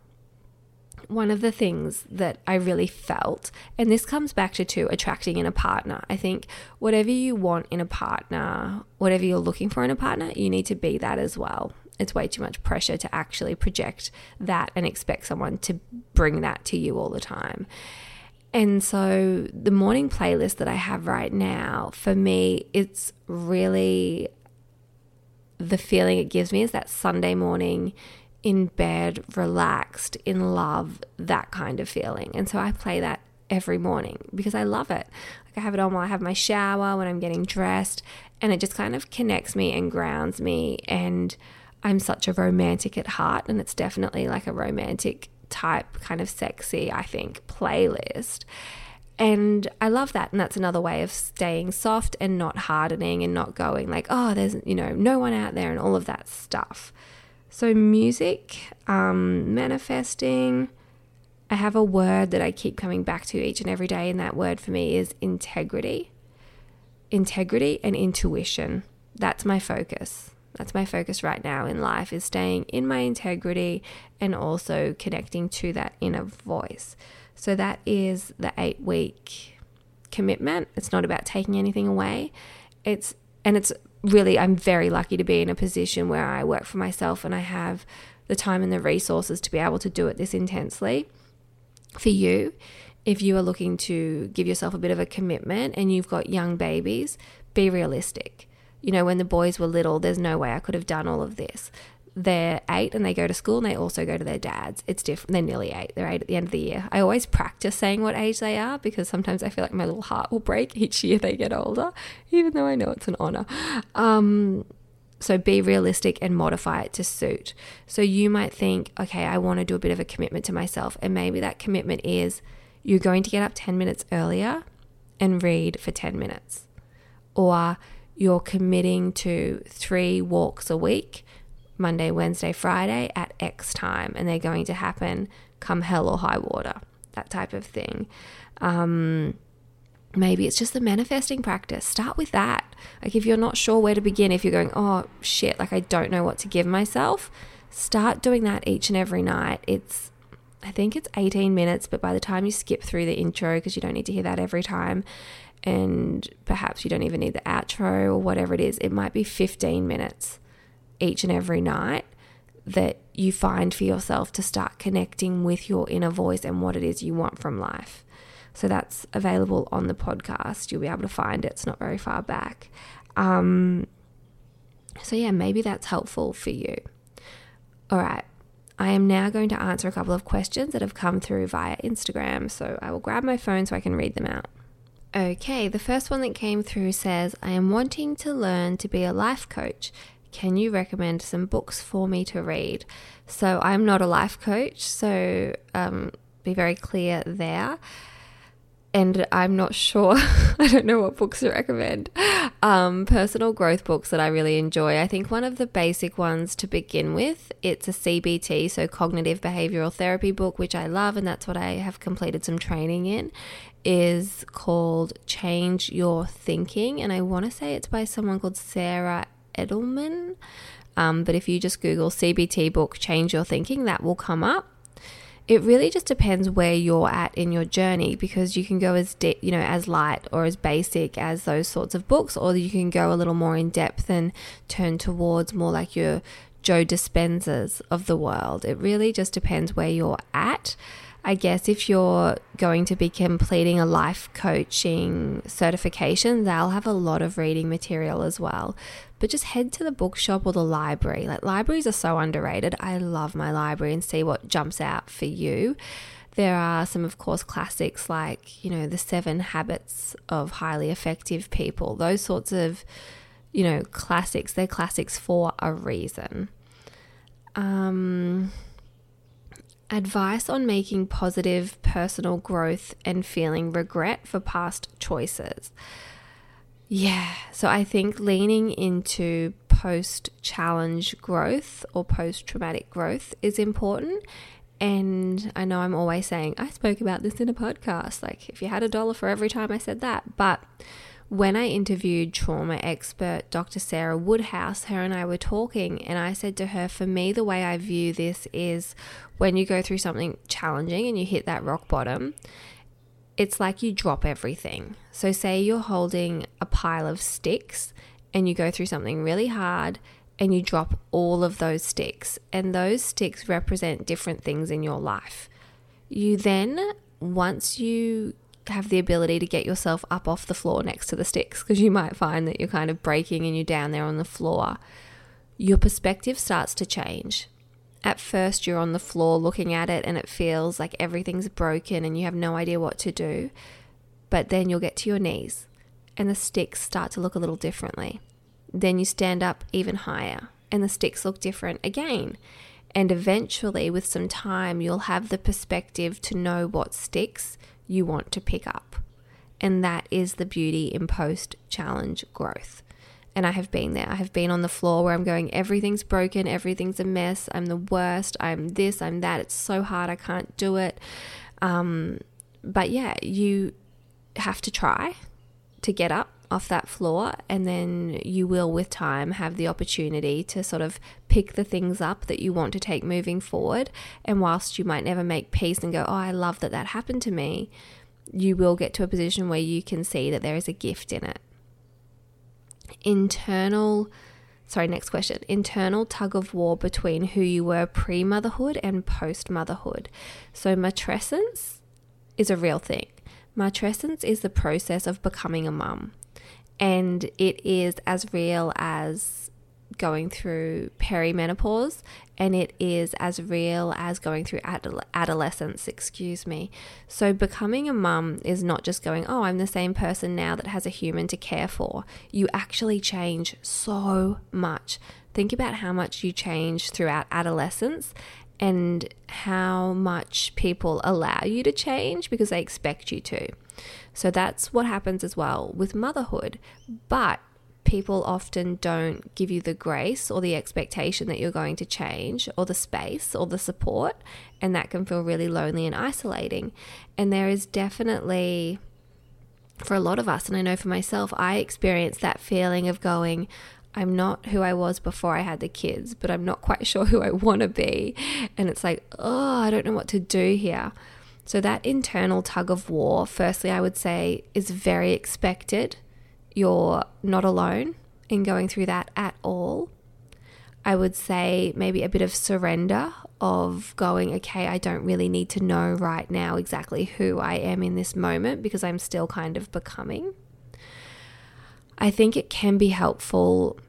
one of the things that I really felt, and this comes back to, to attracting in a partner. I think whatever you want in a partner, whatever you're looking for in a partner, you need to be that as well. It's way too much pressure to actually project that and expect someone to bring that to you all the time. And so the morning playlist that I have right now, for me, it's really the feeling it gives me is that Sunday morning in bed, relaxed, in love, that kind of feeling. And so I play that every morning because I love it. Like I have it on while I have my shower, when I'm getting dressed, and it just kind of connects me and grounds me. And I'm such a romantic at heart, and it's definitely like a romantic type, kind of sexy, I think, playlist. And I love that. And that's another way of staying soft and not hardening and not going like, oh, there's, you know, no one out there and all of that stuff. So, music, um, manifesting, I have a word that I keep coming back to each and every day, and that word for me is integrity. Integrity and intuition. That's my focus. That's my focus right now in life is staying in my integrity and also connecting to that inner voice. So that is the 8 week commitment. It's not about taking anything away. It's and it's really, I'm very lucky to be in a position where I work for myself and I have the time and the resources to be able to do it this intensely. For you, if you are looking to give yourself a bit of a commitment and you've got young babies, be realistic. You know, when the boys were little, there's no way I could have done all of this they're eight and they go to school and they also go to their dads. It's different. They're nearly eight. They're eight at the end of the year. I always practice saying what age they are because sometimes I feel like my little heart will break each year they get older, even though I know it's an honor. Um, so be realistic and modify it to suit. So you might think, okay, I want to do a bit of a commitment to myself. And maybe that commitment is you're going to get up 10 minutes earlier and read for 10 minutes. Or you're committing to three walks a week Monday, Wednesday, Friday at X time, and they're going to happen come hell or high water, that type of thing. Um, maybe it's just the manifesting practice. Start with that. Like, if you're not sure where to begin, if you're going, oh shit, like I don't know what to give myself, start doing that each and every night. It's, I think it's 18 minutes, but by the time you skip through the intro, because you don't need to hear that every time, and perhaps you don't even need the outro or whatever it is, it might be 15 minutes each and every night that you find for yourself to start connecting with your inner voice and what it is you want from life. So that's available on the podcast. You'll be able to find it. It's not very far back. Um, so, yeah, maybe that's helpful for you. All right. I am now going to answer a couple of questions that have come through via Instagram. So I will grab my phone so I can read them out. Okay, the first one that came through says, I am wanting to learn to be a life coach can you recommend some books for me to read? So I'm not a life coach, so um, be very clear there. And I'm not sure, *laughs* I don't know what books to recommend. um, personal growth books that I really enjoy. I think one of the basic ones to begin with, it's a CBT, so cognitive behavioral therapy book, which I love, and that's what I have completed some training in, is called Change Your Thinking. And I want to say it's by someone called Sarah Edelman. Um, but if you just Google CBT book, Change Your Thinking, that will come up it really just depends where you're at in your journey because you can go as de- you know as light or as basic as those sorts of books or you can go a little more in depth and turn towards more like your Joe Dispenzas of the world. It really just depends where you're at. I guess if you're going to be completing a life coaching certification, they'll have a lot of reading material as well. But just head to the bookshop or the library. Like, libraries are so underrated. I love my library and see what jumps out for you. There are some, of course, classics like, you know, The Seven Habits of Highly Effective People, those sorts of, you know, classics. They're classics for a reason. Um, advice on making positive personal growth and feeling regret for past choices. Yeah, so I think leaning into post challenge growth or post traumatic growth is important. And I know I'm always saying, I spoke about this in a podcast. Like, if you had a dollar for every time I said that. But when I interviewed trauma expert Dr. Sarah Woodhouse, her and I were talking, and I said to her, For me, the way I view this is when you go through something challenging and you hit that rock bottom, it's like you drop everything. So, say you're holding a pile of sticks and you go through something really hard and you drop all of those sticks, and those sticks represent different things in your life. You then, once you have the ability to get yourself up off the floor next to the sticks because you might find that you're kind of breaking and you're down there on the floor, your perspective starts to change. At first, you're on the floor looking at it and it feels like everything's broken and you have no idea what to do. But then you'll get to your knees and the sticks start to look a little differently. Then you stand up even higher and the sticks look different again. And eventually, with some time, you'll have the perspective to know what sticks you want to pick up. And that is the beauty in post challenge growth. And I have been there. I have been on the floor where I'm going, everything's broken, everything's a mess, I'm the worst, I'm this, I'm that, it's so hard, I can't do it. Um, but yeah, you have to try to get up off that floor, and then you will, with time, have the opportunity to sort of pick the things up that you want to take moving forward. And whilst you might never make peace and go, Oh, I love that that happened to me, you will get to a position where you can see that there is a gift in it. Internal, sorry, next question. Internal tug of war between who you were pre motherhood and post motherhood. So, matrescence is a real thing. Matrescence is the process of becoming a mum and it is as real as going through perimenopause and it is as real as going through adole- adolescence, excuse me. So, becoming a mum is not just going, oh, I'm the same person now that has a human to care for. You actually change so much. Think about how much you change throughout adolescence and how much people allow you to change because they expect you to. So that's what happens as well with motherhood. But people often don't give you the grace or the expectation that you're going to change or the space or the support. And that can feel really lonely and isolating. And there is definitely, for a lot of us, and I know for myself, I experienced that feeling of going, I'm not who I was before I had the kids, but I'm not quite *laughs* sure who I want to be. And it's like, oh, I don't know what to do here. So, that internal tug of war, firstly, I would say is very expected. You're not alone in going through that at all. I would say maybe a bit of surrender of going, okay, I don't really need to know right now exactly who I am in this moment because I'm still kind of becoming. I think it can be helpful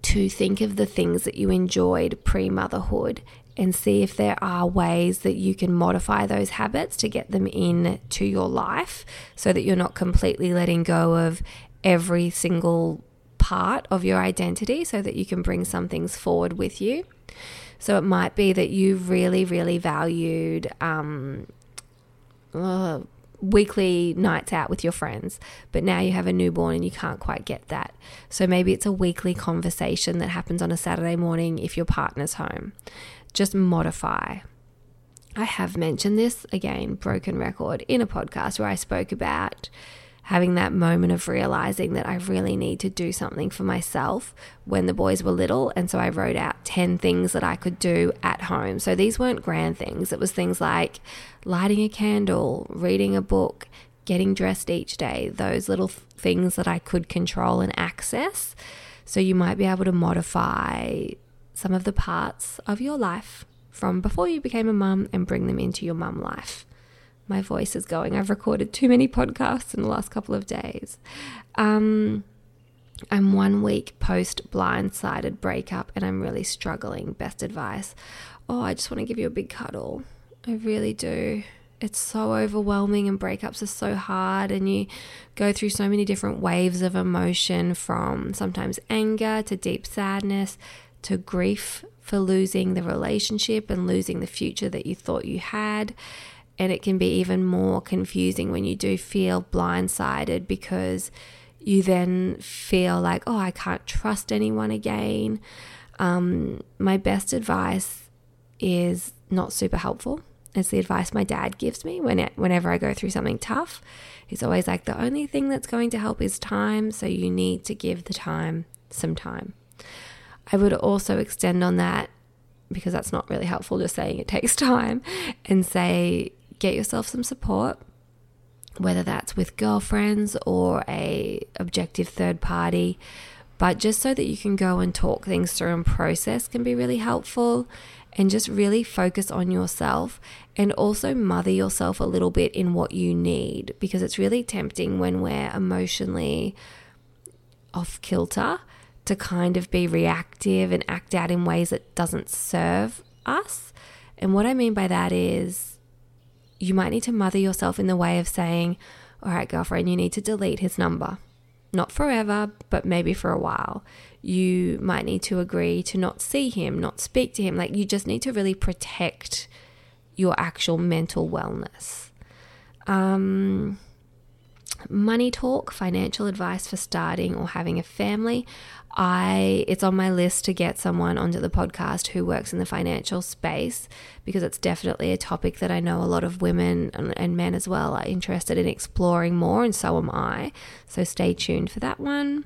to think of the things that you enjoyed pre motherhood and see if there are ways that you can modify those habits to get them in to your life so that you're not completely letting go of every single part of your identity so that you can bring some things forward with you. So it might be that you really, really valued um, uh, weekly nights out with your friends, but now you have a newborn and you can't quite get that. So maybe it's a weekly conversation that happens on a Saturday morning if your partner's home. Just modify. I have mentioned this again, broken record, in a podcast where I spoke about having that moment of realizing that I really need to do something for myself when the boys were little. And so I wrote out 10 things that I could do at home. So these weren't grand things, it was things like lighting a candle, reading a book, getting dressed each day, those little things that I could control and access. So you might be able to modify some of the parts of your life from before you became a mum and bring them into your mum life my voice is going. I've recorded too many podcasts in the last couple of days. Um, I'm one week post blindsided breakup and I'm really struggling. Best advice. Oh, I just want to give you a big cuddle. I really do. It's so overwhelming and breakups are so hard, and you go through so many different waves of emotion from sometimes anger to deep sadness to grief for losing the relationship and losing the future that you thought you had. And it can be even more confusing when you do feel blindsided because you then feel like, oh, I can't trust anyone again. Um, my best advice is not super helpful. It's the advice my dad gives me when it, whenever I go through something tough. He's always like, the only thing that's going to help is time, so you need to give the time some time. I would also extend on that because that's not really helpful, just saying it takes *laughs* time, and say get yourself some support whether that's with girlfriends or a objective third party but just so that you can go and talk things through and process can be really helpful. And just really focus on yourself and also mother yourself a little bit in what you need because it's really tempting when we're emotionally off kilter to kind of be reactive and act out in ways that doesn't serve us. And what i mean by that is you might need to mother yourself in the way of saying, All right, girlfriend, you need to delete his number. Not forever, but maybe for a while. You might need to agree to not see him, not speak to him. Like, you just need to really protect your actual mental wellness. Um, money talk, financial advice for starting or having a family. I it's on my list to get someone onto the podcast who works in the financial space because it's definitely a topic that I know a lot of women and, and men as well are interested in exploring more and so am I. So stay tuned for that one.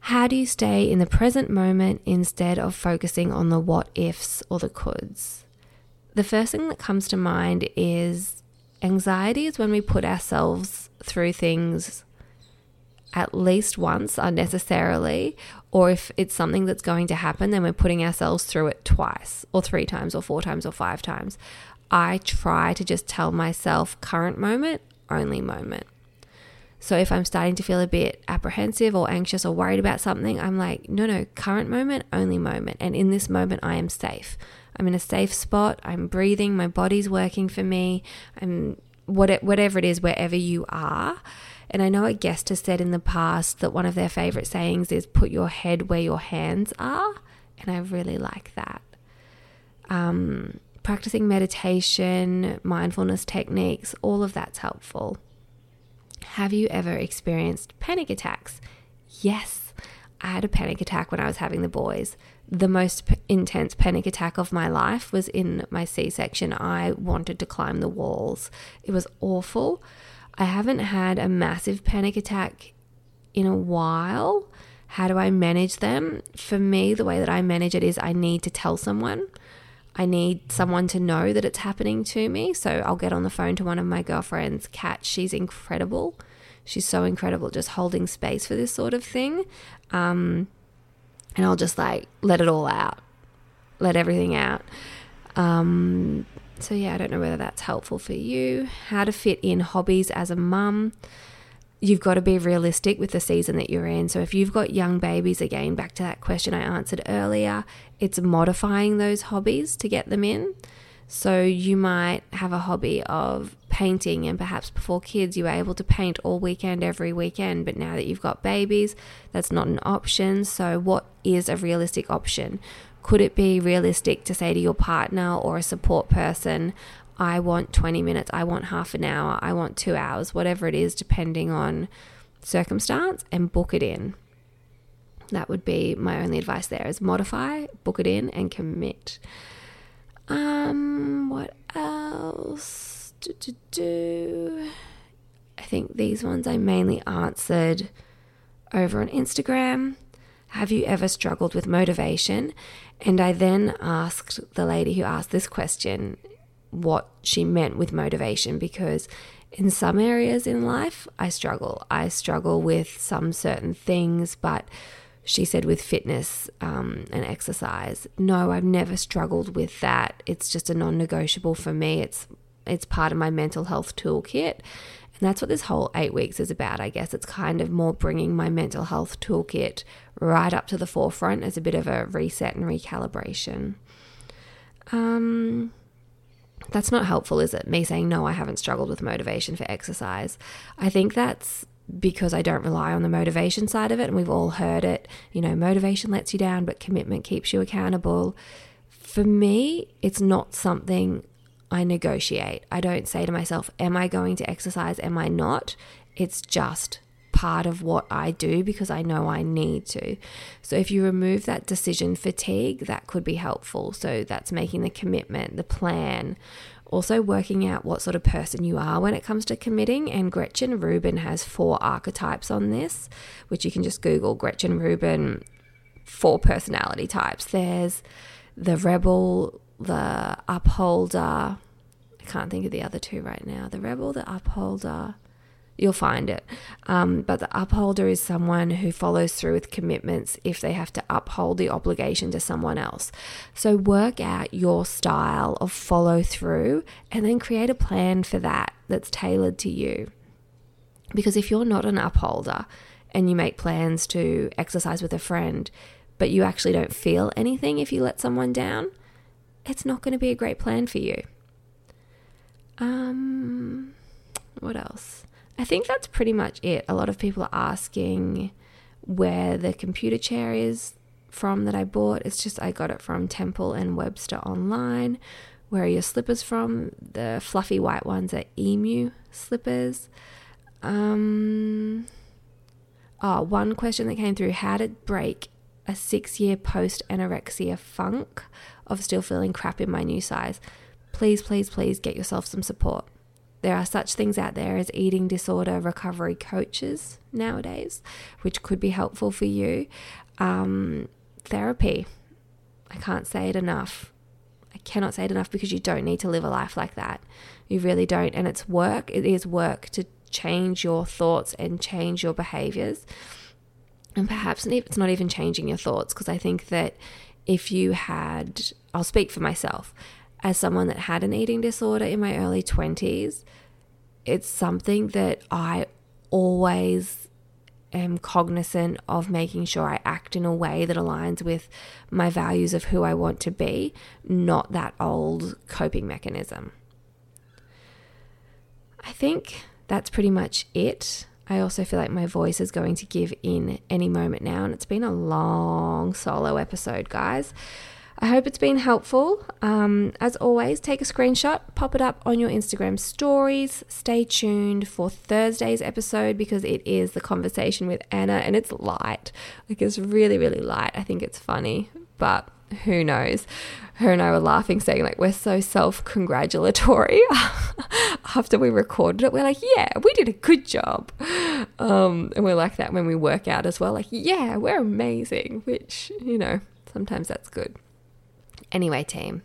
How do you stay in the present moment instead of focusing on the what ifs or the coulds? The first thing that comes to mind is anxiety is when we put ourselves through things at least once unnecessarily, or if it's something that's going to happen, then we're putting ourselves through it twice, or three times, or four times, or five times. I try to just tell myself current moment, only moment. So if I'm starting to feel a bit apprehensive or anxious or worried about something, I'm like, no, no, current moment, only moment. And in this moment, I am safe. I'm in a safe spot. I'm breathing. My body's working for me. I'm whatever it is, wherever you are. And I know a guest has said in the past that one of their favorite sayings is put your head where your hands are. And I really like that. Um, practicing meditation, mindfulness techniques, all of that's helpful. Have you ever experienced panic attacks? Yes, I had a panic attack when I was having the boys. The most p- intense panic attack of my life was in my C section. I wanted to climb the walls. It was awful. I haven't had a massive panic attack in a while. How do I manage them? For me, the way that I manage it is I need to tell someone. I need someone to know that it's happening to me. So I'll get on the phone to one of my girlfriends, Kat. She's incredible. She's so incredible just holding space for this sort of thing. Um, and I'll just like let it all out, let everything out. Um, so, yeah, I don't know whether that's helpful for you. How to fit in hobbies as a mum. You've got to be realistic with the season that you're in. So, if you've got young babies, again, back to that question I answered earlier, it's modifying those hobbies to get them in. So, you might have a hobby of painting, and perhaps before kids, you were able to paint all weekend, every weekend. But now that you've got babies, that's not an option. So, what is a realistic option? Could it be realistic to say to your partner or a support person, I want 20 minutes, I want half an hour, I want two hours, whatever it is, depending on circumstance, and book it in? That would be my only advice there is modify, book it in, and commit. Um, what else? Do, do, do. I think these ones I mainly answered over on Instagram. Have you ever struggled with motivation? And I then asked the lady who asked this question what she meant with motivation because in some areas in life I struggle. I struggle with some certain things, but she said with fitness um, and exercise, no, I've never struggled with that. It's just a non-negotiable for me. It's it's part of my mental health toolkit. And that's what this whole eight weeks is about, I guess. It's kind of more bringing my mental health toolkit right up to the forefront as a bit of a reset and recalibration. Um, that's not helpful, is it? Me saying, no, I haven't struggled with motivation for exercise. I think that's because I don't rely on the motivation side of it. And we've all heard it. You know, motivation lets you down, but commitment keeps you accountable. For me, it's not something I negotiate. I don't say to myself, Am I going to exercise? Am I not? It's just part of what I do because I know I need to. So if you remove that decision fatigue, that could be helpful. So that's making the commitment, the plan, also working out what sort of person you are when it comes to committing. And Gretchen Rubin has four archetypes on this, which you can just Google Gretchen Rubin four personality types. There's the rebel, the upholder. I can't think of the other two right now. The rebel, the upholder you'll find it. Um, but the upholder is someone who follows through with commitments if they have to uphold the obligation to someone else. So work out your style of follow through and then create a plan for that that's tailored to you. Because if you're not an upholder and you make plans to exercise with a friend, but you actually don't feel anything if you let someone down, it's not going to be a great plan for you. Um, what else? I think that's pretty much it. A lot of people are asking where the computer chair is from that I bought. It's just I got it from Temple and Webster online. Where are your slippers from? The fluffy white ones are emu slippers. Um, oh, one question that came through how to break a six year post anorexia funk of still feeling crap in my new size. Please, please, please get yourself some support. There are such things out there as eating disorder recovery coaches nowadays, which could be helpful for you. Um, therapy, I can't say it enough. I cannot say it enough because you don't need to live a life like that. You really don't. And it's work, it is work to change your thoughts and change your behaviors. And perhaps it's not even changing your thoughts because I think that if you had, I'll speak for myself, as someone that had an eating disorder in my early 20s, it's something that I always am cognizant of making sure I act in a way that aligns with my values of who I want to be, not that old coping mechanism. I think that's pretty much it. I also feel like my voice is going to give in any moment now, and it's been a long solo episode, guys. I hope it's been helpful. Um, as always, take a screenshot, pop it up on your Instagram stories. Stay tuned for Thursday's episode because it is the conversation with Anna and it's light. Like, it's really, really light. I think it's funny, but who knows? Her and I were laughing, saying, like, we're so self congratulatory. *laughs* After we recorded it, we're like, yeah, we did a good job. Um, and we're like that when we work out as well. Like, yeah, we're amazing, which, you know, sometimes that's good. Anyway, team,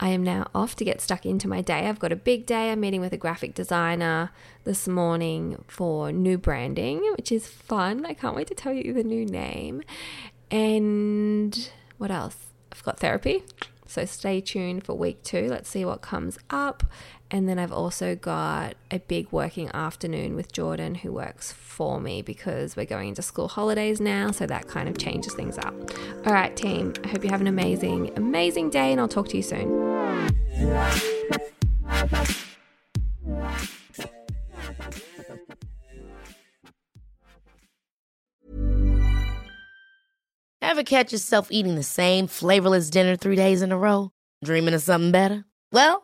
I am now off to get stuck into my day. I've got a big day. I'm meeting with a graphic designer this morning for new branding, which is fun. I can't wait to tell you the new name. And what else? I've got therapy. So stay tuned for week two. Let's see what comes up. And then I've also got a big working afternoon with Jordan, who works for me because we're going into school holidays now. So that kind of changes things up. All right, team. I hope you have an amazing, amazing day, and I'll talk to you soon. Ever catch yourself eating the same flavorless dinner three days in a row? Dreaming of something better? Well,